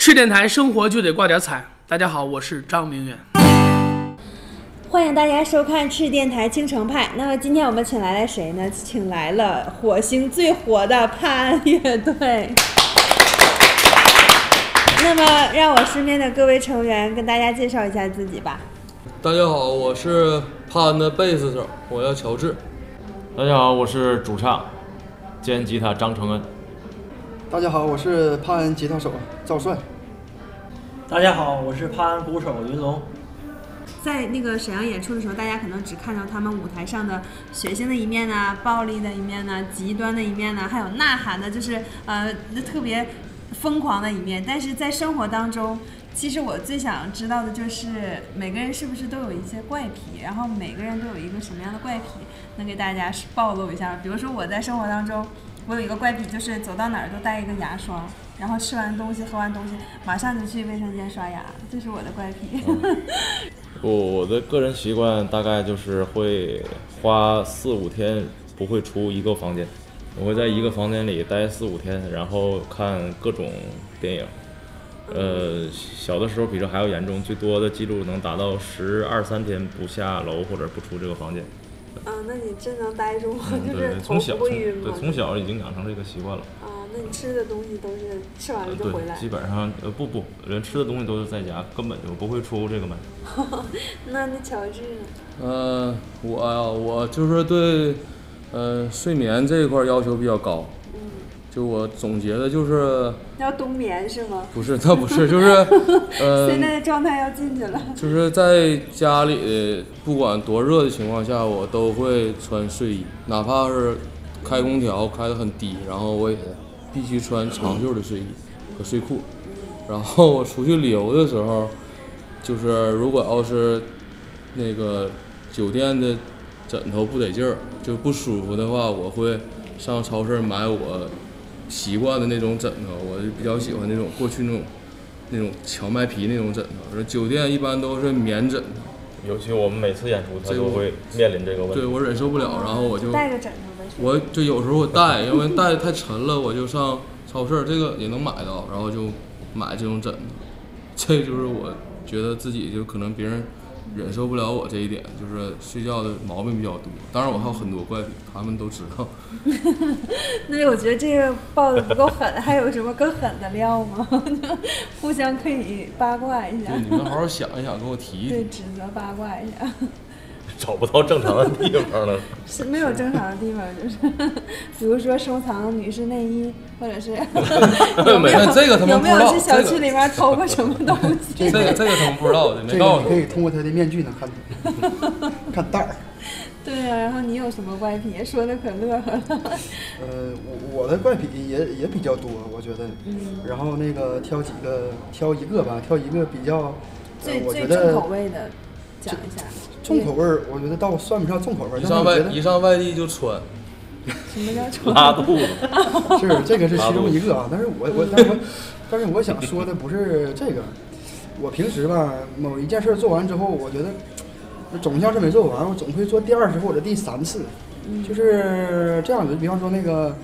吃电台，生活就得挂点彩。大家好，我是张明远。欢迎大家收看赤电台青城派。那么今天我们请来了谁呢？请来了火星最火的潘安乐队。那么让我身边的各位成员跟大家介绍一下自己吧。大家好，我是潘安的贝斯手，我叫乔治。大家好，我是主唱兼吉他张承恩。大家好，我是潘安吉他手赵帅。大家好，我是潘安鼓手云龙。在那个沈阳演出的时候，大家可能只看到他们舞台上的血腥的一面呢、暴力的一面呢、极端的一面呢，还有呐喊的，就是呃特别疯狂的一面。但是在生活当中，其实我最想知道的就是每个人是不是都有一些怪癖，然后每个人都有一个什么样的怪癖，能给大家暴露一下。比如说我在生活当中，我有一个怪癖，就是走到哪儿都带一个牙刷，然后吃完东西、喝完东西，马上就去卫生间刷牙，这是我的怪癖。我我的个人习惯大概就是会花四五天不会出一个房间，我会在一个房间里待四五天，然后看各种电影。呃，小的时候比这还要严重，最多的记录能达到十二三天不下楼或者不出这个房间。啊，那你真能待住吗？嗯，对，就是头从小从不会晕吗？对从小已经养成这个习惯了。啊，那你吃的东西都是吃完呃了就回来对，？基本上呃不不，连吃的东西都是在家，根本就不会出这个门。那那乔治呢？呃，我，我就是对，呃，睡眠这一块要求比较高。嗯，就我总结的就是，要冬眠是吗？不是，那不是，就是，呃，现在的状态要进去了。就是在家里，不管多热的情况下，我都会穿睡衣，哪怕是开空调开得很低，然后我也必须穿长袖的睡衣和睡裤。然后我出去旅游的时候，就是如果要是那个酒店的枕头不得劲儿，就不舒服的话，我会上超市买我习惯的那种枕头，我就比较喜欢那种过去那种那种荞麦皮那种枕头。而酒店一般都是棉枕头，尤其我们每次演出，他这个都会面临这个问题。对我忍受不了，然后我就带个枕头呗。我就有时候我带，因为带太沉了，我就上超市，这个也能买到，然后就买这种枕头。这就是我觉得自己就可能别人忍受不了我这一点，就是睡觉的毛病比较多。当然我还有很多怪癖，他们都知道。那我觉得这个爆的不够狠，还有什么更狠的料吗？互相可以八卦一下对，，你们好好想一想，给我提一提对，指责八卦一下，找不到正常的地方了。是没有正常的地方，就是比如说收藏女士内衣，或者是 有没有这个他们有没有去小区里面偷过什么东西？这个这个他们不知道的，没告诉。这个你可以通过他的面具能看出，看袋儿。对呀、然后你有什么怪癖？说的可乐呵了。呃，我我的怪癖也也比较多，我觉得。嗯。然后那个挑几个，挑一个吧，挑一个比较，呃最最重口味的讲一下。重口味儿，我觉得倒算不上重口味儿，一上外一上外地就穿，什么叫重？拉肚子，是这个是其中一个啊，但是我我但是我 但是我想说的不是这个，我平时吧某一件事儿做完之后，我觉得总像是没做完，我总会做第二次或者第三次，就是这样子。比方说那个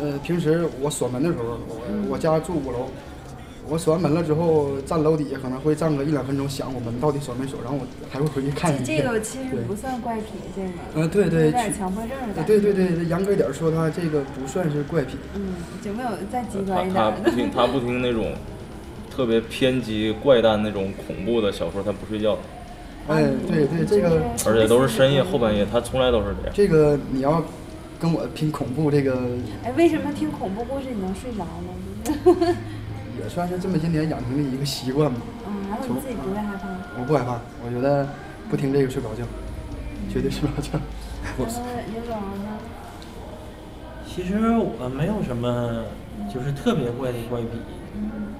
呃，平时我锁门的时候，我我家住五楼。我锁完门了之后，站楼底下可能会站个一两分钟，想我门到底锁没锁，然后我还会回去看一这遍。个其实对不算怪癖，这个。呃，对对，有点强迫症的。对对对，严格一点说，他这个不算是怪癖。嗯，有没有再极他端一点的？他不听他不听那种特别偏激怪诞那种恐怖的小说，他不睡觉，哎，对对，这个而且都是深夜后半夜，他从来都是这样。这个你要跟我拼恐怖，这个哎，为什么听恐怖故事你能睡着呢？也算是这么些年养成的一个习惯吧。嗯，然后你自己不会害怕？我不害怕，我觉得不听这个睡不着觉，绝对睡不着觉。然 后有种呢？其实我没有什么就是特别怪的怪癖，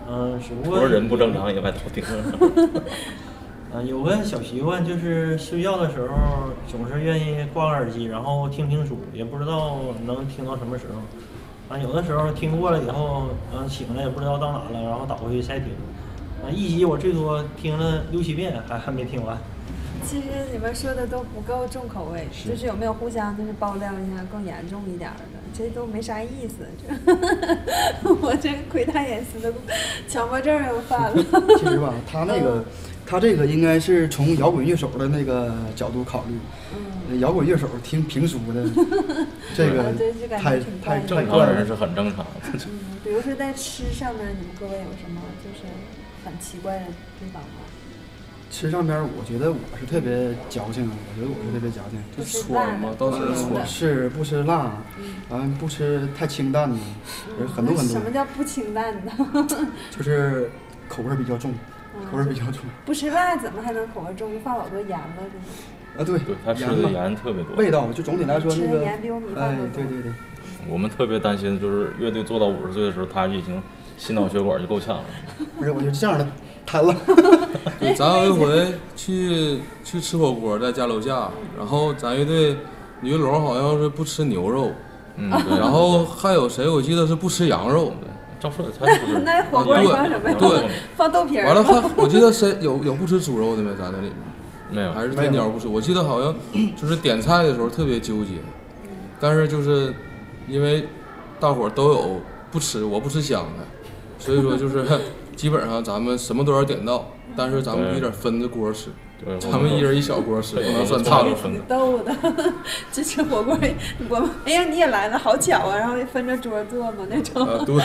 嗯，只不过人不正常也外头挺正常。嗯，有个小习惯就是睡觉的时候总是愿意挂个耳机，然后听听书，也不知道能听到什么时候。啊，有的时候听过了以后，嗯，醒了也不知道到哪了，然后倒回去再听。啊，一集我最多听了六七遍，还还没听完。其实你们说的都不够重口味，就是有没有互相就是爆料一下更严重一点儿的，这都没啥意思。这 我这窥探隐私的强迫症又犯了。其实吧，他那个，他这个应该是从摇滚乐手的那个角度考虑。嗯，摇滚乐手听评书的，这个太太正。常人是很正常的。嗯，比如说在吃上面，你们各位有什么就是很奇怪的地方吗？吃上边，我觉得我是特别矫情啊，我觉得我是特别矫情。就吃川嘛到哪儿嗯川是不吃辣，完不吃太清淡的，人很多很多什么，叫不清淡呢？就是口味比较重，口味儿比较重。不吃辣怎么还能口味重？就放老多盐了，啊，对对他吃的盐特别多。味道就总体来说吃那个，的盐比我米哎饭都，多。对对对，我们特别担心，就是乐队做到五十岁的时候，他就已经心脑血管就够呛了。不是我就这样的瘫了。对，咱有一回去去吃火锅，在家楼下，然后咱乐队女乐龙好像是不吃牛肉，嗯，对然后还有谁我记得是不吃羊肉，赵顺他就不是。那火锅里放什么呀？对放豆皮儿。完了还 我记得谁有有不吃猪肉的没？咱那里面没有，还是天鸟不吃，我记得好像 就是点菜的时候特别纠结，但是就是因为大伙儿都有不吃，我不吃香的，所以说就是基本上咱们什么都要点到，但是咱们一点分着锅吃，对，咱们一人一小锅是，不能算差了。分挺逗的，这吃火锅儿，我们哎呀你也来了，好巧啊！然后分着桌坐嘛那种，啊，对，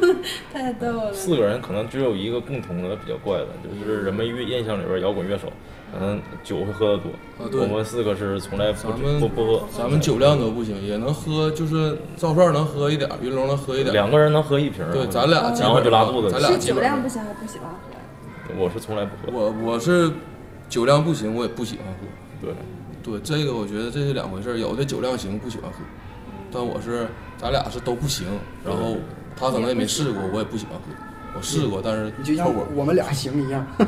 太逗了。四个人可能只有一个共同的比较怪的，就是人们印印象里边摇滚乐手，可能酒会喝得多。啊对我们四个是从来不咱们不不喝，咱们酒量都不行，也能喝，就是赵帅能喝一点，云龙能喝一点。两个人能喝一瓶儿。对，咱俩然后就拉肚子咱俩是酒量不，行，还不喜欢喝。我是从来不喝。我我是酒量不行，我也不喜欢喝。对，对，这个我觉得这是两回事儿，有的酒量行不喜欢喝，但我是咱俩是都不行，然后他可能也没试过，我也不喜欢喝。我试过，但是你就像我我们俩行一样，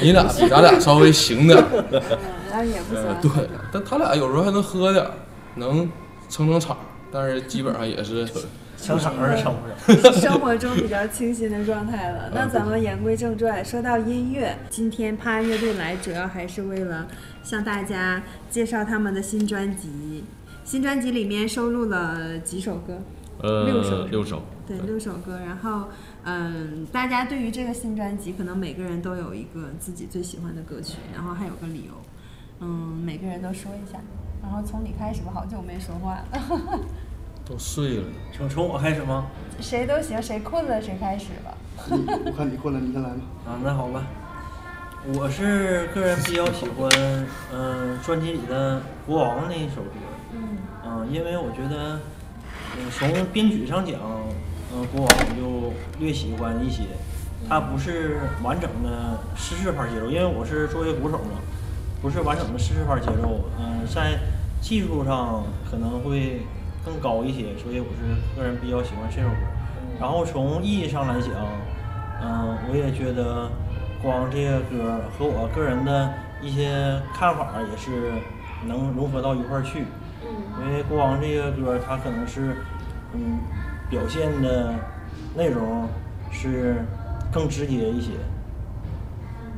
你俩比咱俩稍微行点儿，也不 对。，但他俩有时候还能喝点儿，能撑撑场，但是基本上也是商场上是撑不了。生活中比较清新的状态了。那咱们言归正传，说到音乐，今天趴乐队来主要还是为了向大家介绍他们的新专辑。新专辑里面收录了几首歌，呃，六首六首，对，六首歌。然后，嗯，大家对于这个新专辑，可能每个人都有一个自己最喜欢的歌曲，然后还有个理由。嗯，每个人都说一下。然后从你开始吧，好久没说话了。都睡了。从从我开始吗？谁都行，谁困了谁开始吧。我看你困了，你先来吧。啊，那好吧。我是个人比较喜欢，嗯、专辑里的《国王》那一首歌。嗯嗯、因为我觉得，嗯、从编曲上讲，嗯、国王》我就略喜欢一些。它不是完整的诗式拍节奏，因为我是作为鼓手嘛，不是完整的诗式拍节奏。嗯、在技术上可能会更高一些，所以我是个人比较喜欢这首歌。然后从意义上来讲，嗯、我也觉得光这个歌和我个人的一些看法也是能融合到一块儿去。嗯因为《国王》这个歌，它可能是，嗯，表现的内容是更直接一些。嗯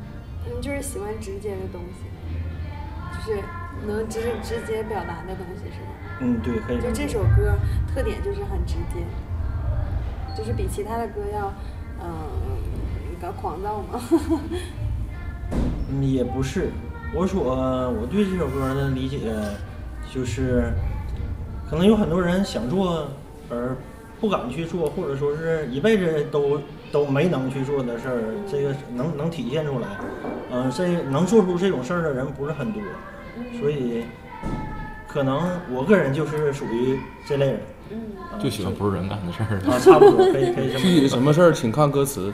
你们就是喜欢直接的东西，就是能直直接表达的东西，是吗？嗯，对，可以这就这。首歌特点就是很直接，就是比其他的歌要，嗯、比较狂躁嘛。嗯，也不是。我说我对这首歌的理解，就是可能有很多人想做而不敢去做，或者说是一辈子都都没能去做的事儿，这个能能体现出来。嗯、这能做出这种事儿的人不是很多，所以可能我个人就是属于这类人。就喜欢不是人干的事儿。啊，差不多可以可以这么具体什么事儿，请看歌词。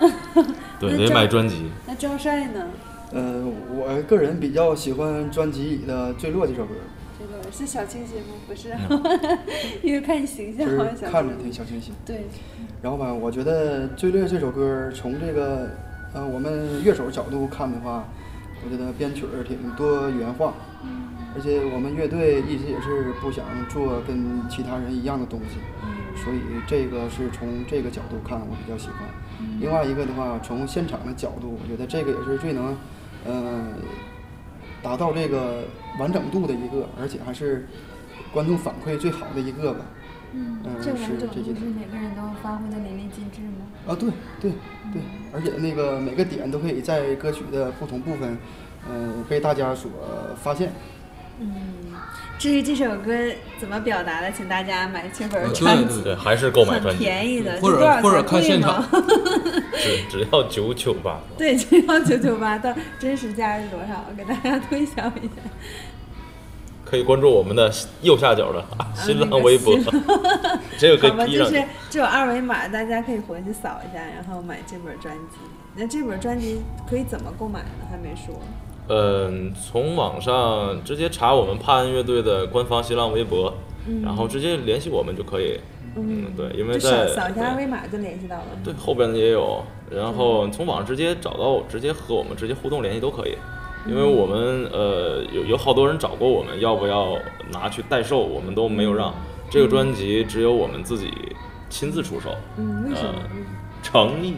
对，得买专辑。那赵帅呢？呃，我个人比较喜欢专辑里的《坠落》这首歌，这个是小清新吗？不是，嗯 因为看你形象就好像小看着挺。小清新。对，然后吧，我觉得《坠落》这首歌从这个呃我们乐手角度看的话，我觉得编曲儿挺多元化，而且我们乐队一直也是不想做跟其他人一样的东西，所以这个是从这个角度看我比较喜欢。另外一个的话，从现场的角度，我觉得这个也是最能，呃，达到这个完整度的一个，而且还是观众反馈最好的一个吧。嗯嗯这完整度是这几是每个人都发挥的淋漓尽致吗？啊，对对对，而且那个每个点都可以在歌曲的不同部分，呃，被大家所发现。嗯，至于这首歌怎么表达的，请大家买这本啊专辑，对对对，还是购买专辑，便宜的，或者或者看现场？只只要九九八。对，只要九九八，到真实价是多少？给大家推销一下。可以关注我们的右下角的啊 新浪微博，这个可，以就是。这有二维码，大家可以回去扫一下，然后买这本专辑。那这本专辑可以怎么购买呢？还没说。嗯，从网上直接查我们帕恩乐队的官方新浪微博，然后直接联系我们就可以。嗯，对，因为在扫下二对维码就联系到了。对后边的也有，然后从网上直接找到，直接和我们直接互动联系都可以。因为我们呃有有好多人找过我们，要不要拿去代售，我们都没有让。这个专辑只有我们自己亲自出手，嗯，为什么？诚意。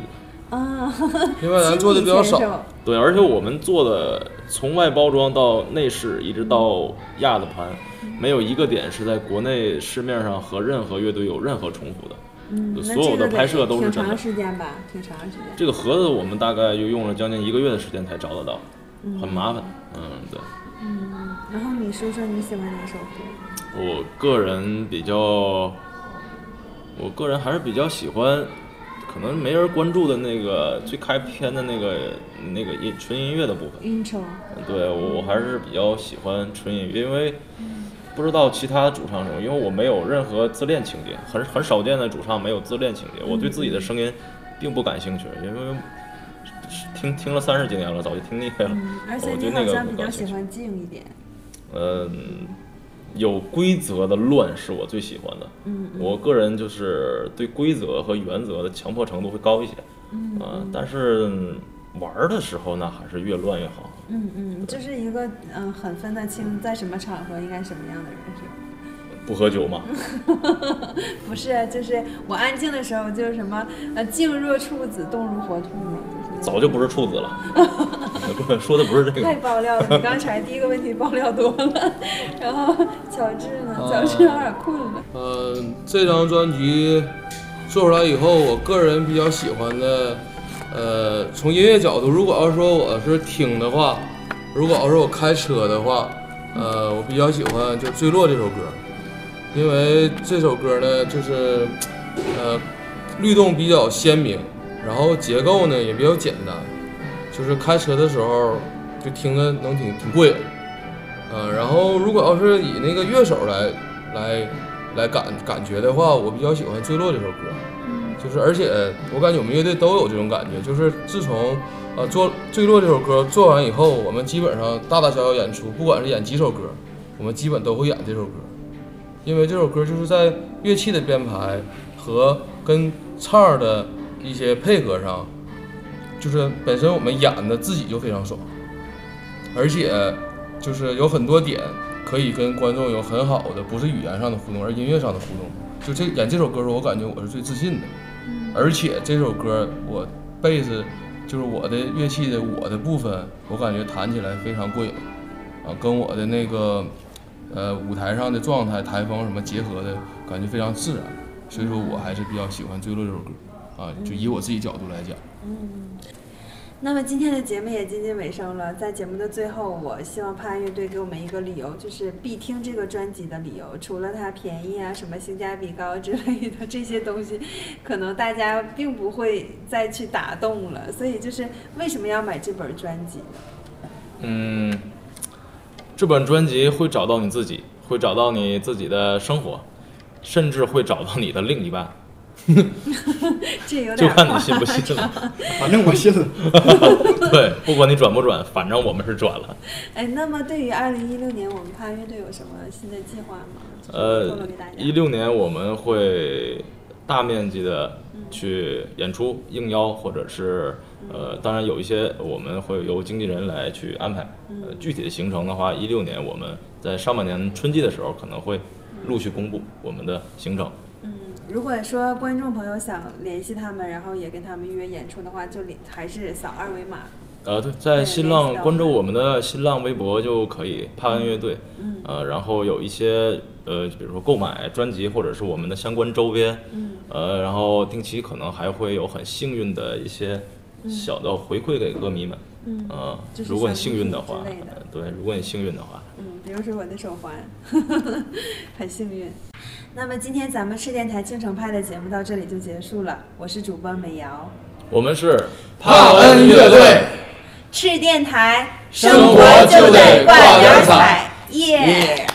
啊，因为咱做的比较少对，而且我们做的从外包装到内饰，一直到压的盘，没有一个点是在国内市面上和任何乐队有任何重复的。嗯，那所有的拍摄都是挺长。时间吧，挺长时间。这个盒子我们大概又用了将近一个月的时间才找得到，很麻烦。嗯，对。嗯，然后你说说你喜欢哪首歌？我个人比较，我个人还是比较喜欢，可能没人关注的那个最开篇的那个那个音纯音乐的部分。intro，对我我还是比较喜欢纯音乐，因为不知道其他主唱什么，因为我没有任何自恋情节，很很少见的主唱没有自恋情节。我对自己的声音并不感兴趣，因为听听了三十几年了，早就听腻了。嗯，而且你好像比较。喜欢静一点。嗯，有规则的乱是我最喜欢的。嗯我个人就是对规则和原则的强迫程度会高一些。嗯啊，但是玩儿的时候呢，还是越乱越好。嗯嗯，就是一个嗯很分得清在什么场合应该什么样的人是吧？不喝酒吗，不是，就是我安静的时候就是什么呃静若处子，动如活兔嘛，早就不是处子了。不 说的不是这个太。爆料了，你刚才第一个问题爆料多了，然后乔治呢？啊乔治有点困了。嗯，这张专辑做出来以后，我个人比较喜欢的，呃，从音乐角度，如果要说我是听的话，如果要是我开车的话，呃，我比较喜欢就《坠落》这首歌，因为这首歌呢，就是呃律动比较鲜明，然后结构呢也比较简单，就是开车的时候就听着能挺挺过瘾。呃，然后如果要是以那个乐手来来来感感觉的话，我比较喜欢《坠落》这首歌，就是而且我感觉我们乐队都有这种感觉，就是自从呃做《坠落》这首歌做完以后，我们基本上大大小小演出，不管是演几首歌，我们基本都会演这首歌，因为这首歌就是在乐器的编排和跟唱儿的一些配合上，就是本身我们演的自己就非常爽，而且就是有很多点可以跟观众有很好的，不是语言上的互动，而音乐上的互动。就这演这首歌的时候，我感觉我是最自信的，而且这首歌我贝斯就是我的乐器的我的部分，我感觉弹起来非常过瘾，啊，跟我的那个呃舞台上的状态、台风什么结合的感觉非常自然，所以说我还是比较喜欢《坠落》这首歌，啊，就以我自己角度来讲。嗯那么今天的节目也接近尾声了，在节目的最后，我希望潘安乐队给我们一个理由，就是必听这个专辑的理由。除了它便宜啊、什么性价比高之类的这些东西，可能大家并不会再去打动了。所以就是为什么要买这本专辑呢？嗯，这本专辑会找到你自己，会找到你自己的生活，甚至会找到你的另一半，这有点就看你信不信了。反正我信了。对，不管你转不转，反正我们是转了。哎，那么对于二零一六年我们帕乐队有什么新的计划吗？呃一六年我们会大面积的去演出应邀，或者是呃，当然有一些我们会由经纪人来去安排。呃，具体的行程的话，一六年我们在上半年春季的时候可能会陆续公布我们的行程。嗯，如果说观众朋友想联系他们，然后也跟他们预约演出的话，就联还是扫二维码。呃，对，在新浪关注我们的新浪微博就可以，帕恩乐队。嗯。呃，然后有一些呃，比如说购买专辑或者是我们的相关周边，嗯。呃，然后定期可能还会有很幸运的一些小的回馈给歌迷们。嗯呃如果你幸运的话对，如果你幸运的话，嗯，比如说我的手环，很幸运。那么今天咱们赤电台青城派的节目到这里就结束了，我是主播美瑶，我们是帕恩乐队。赤电台，生活就得挂点彩耶。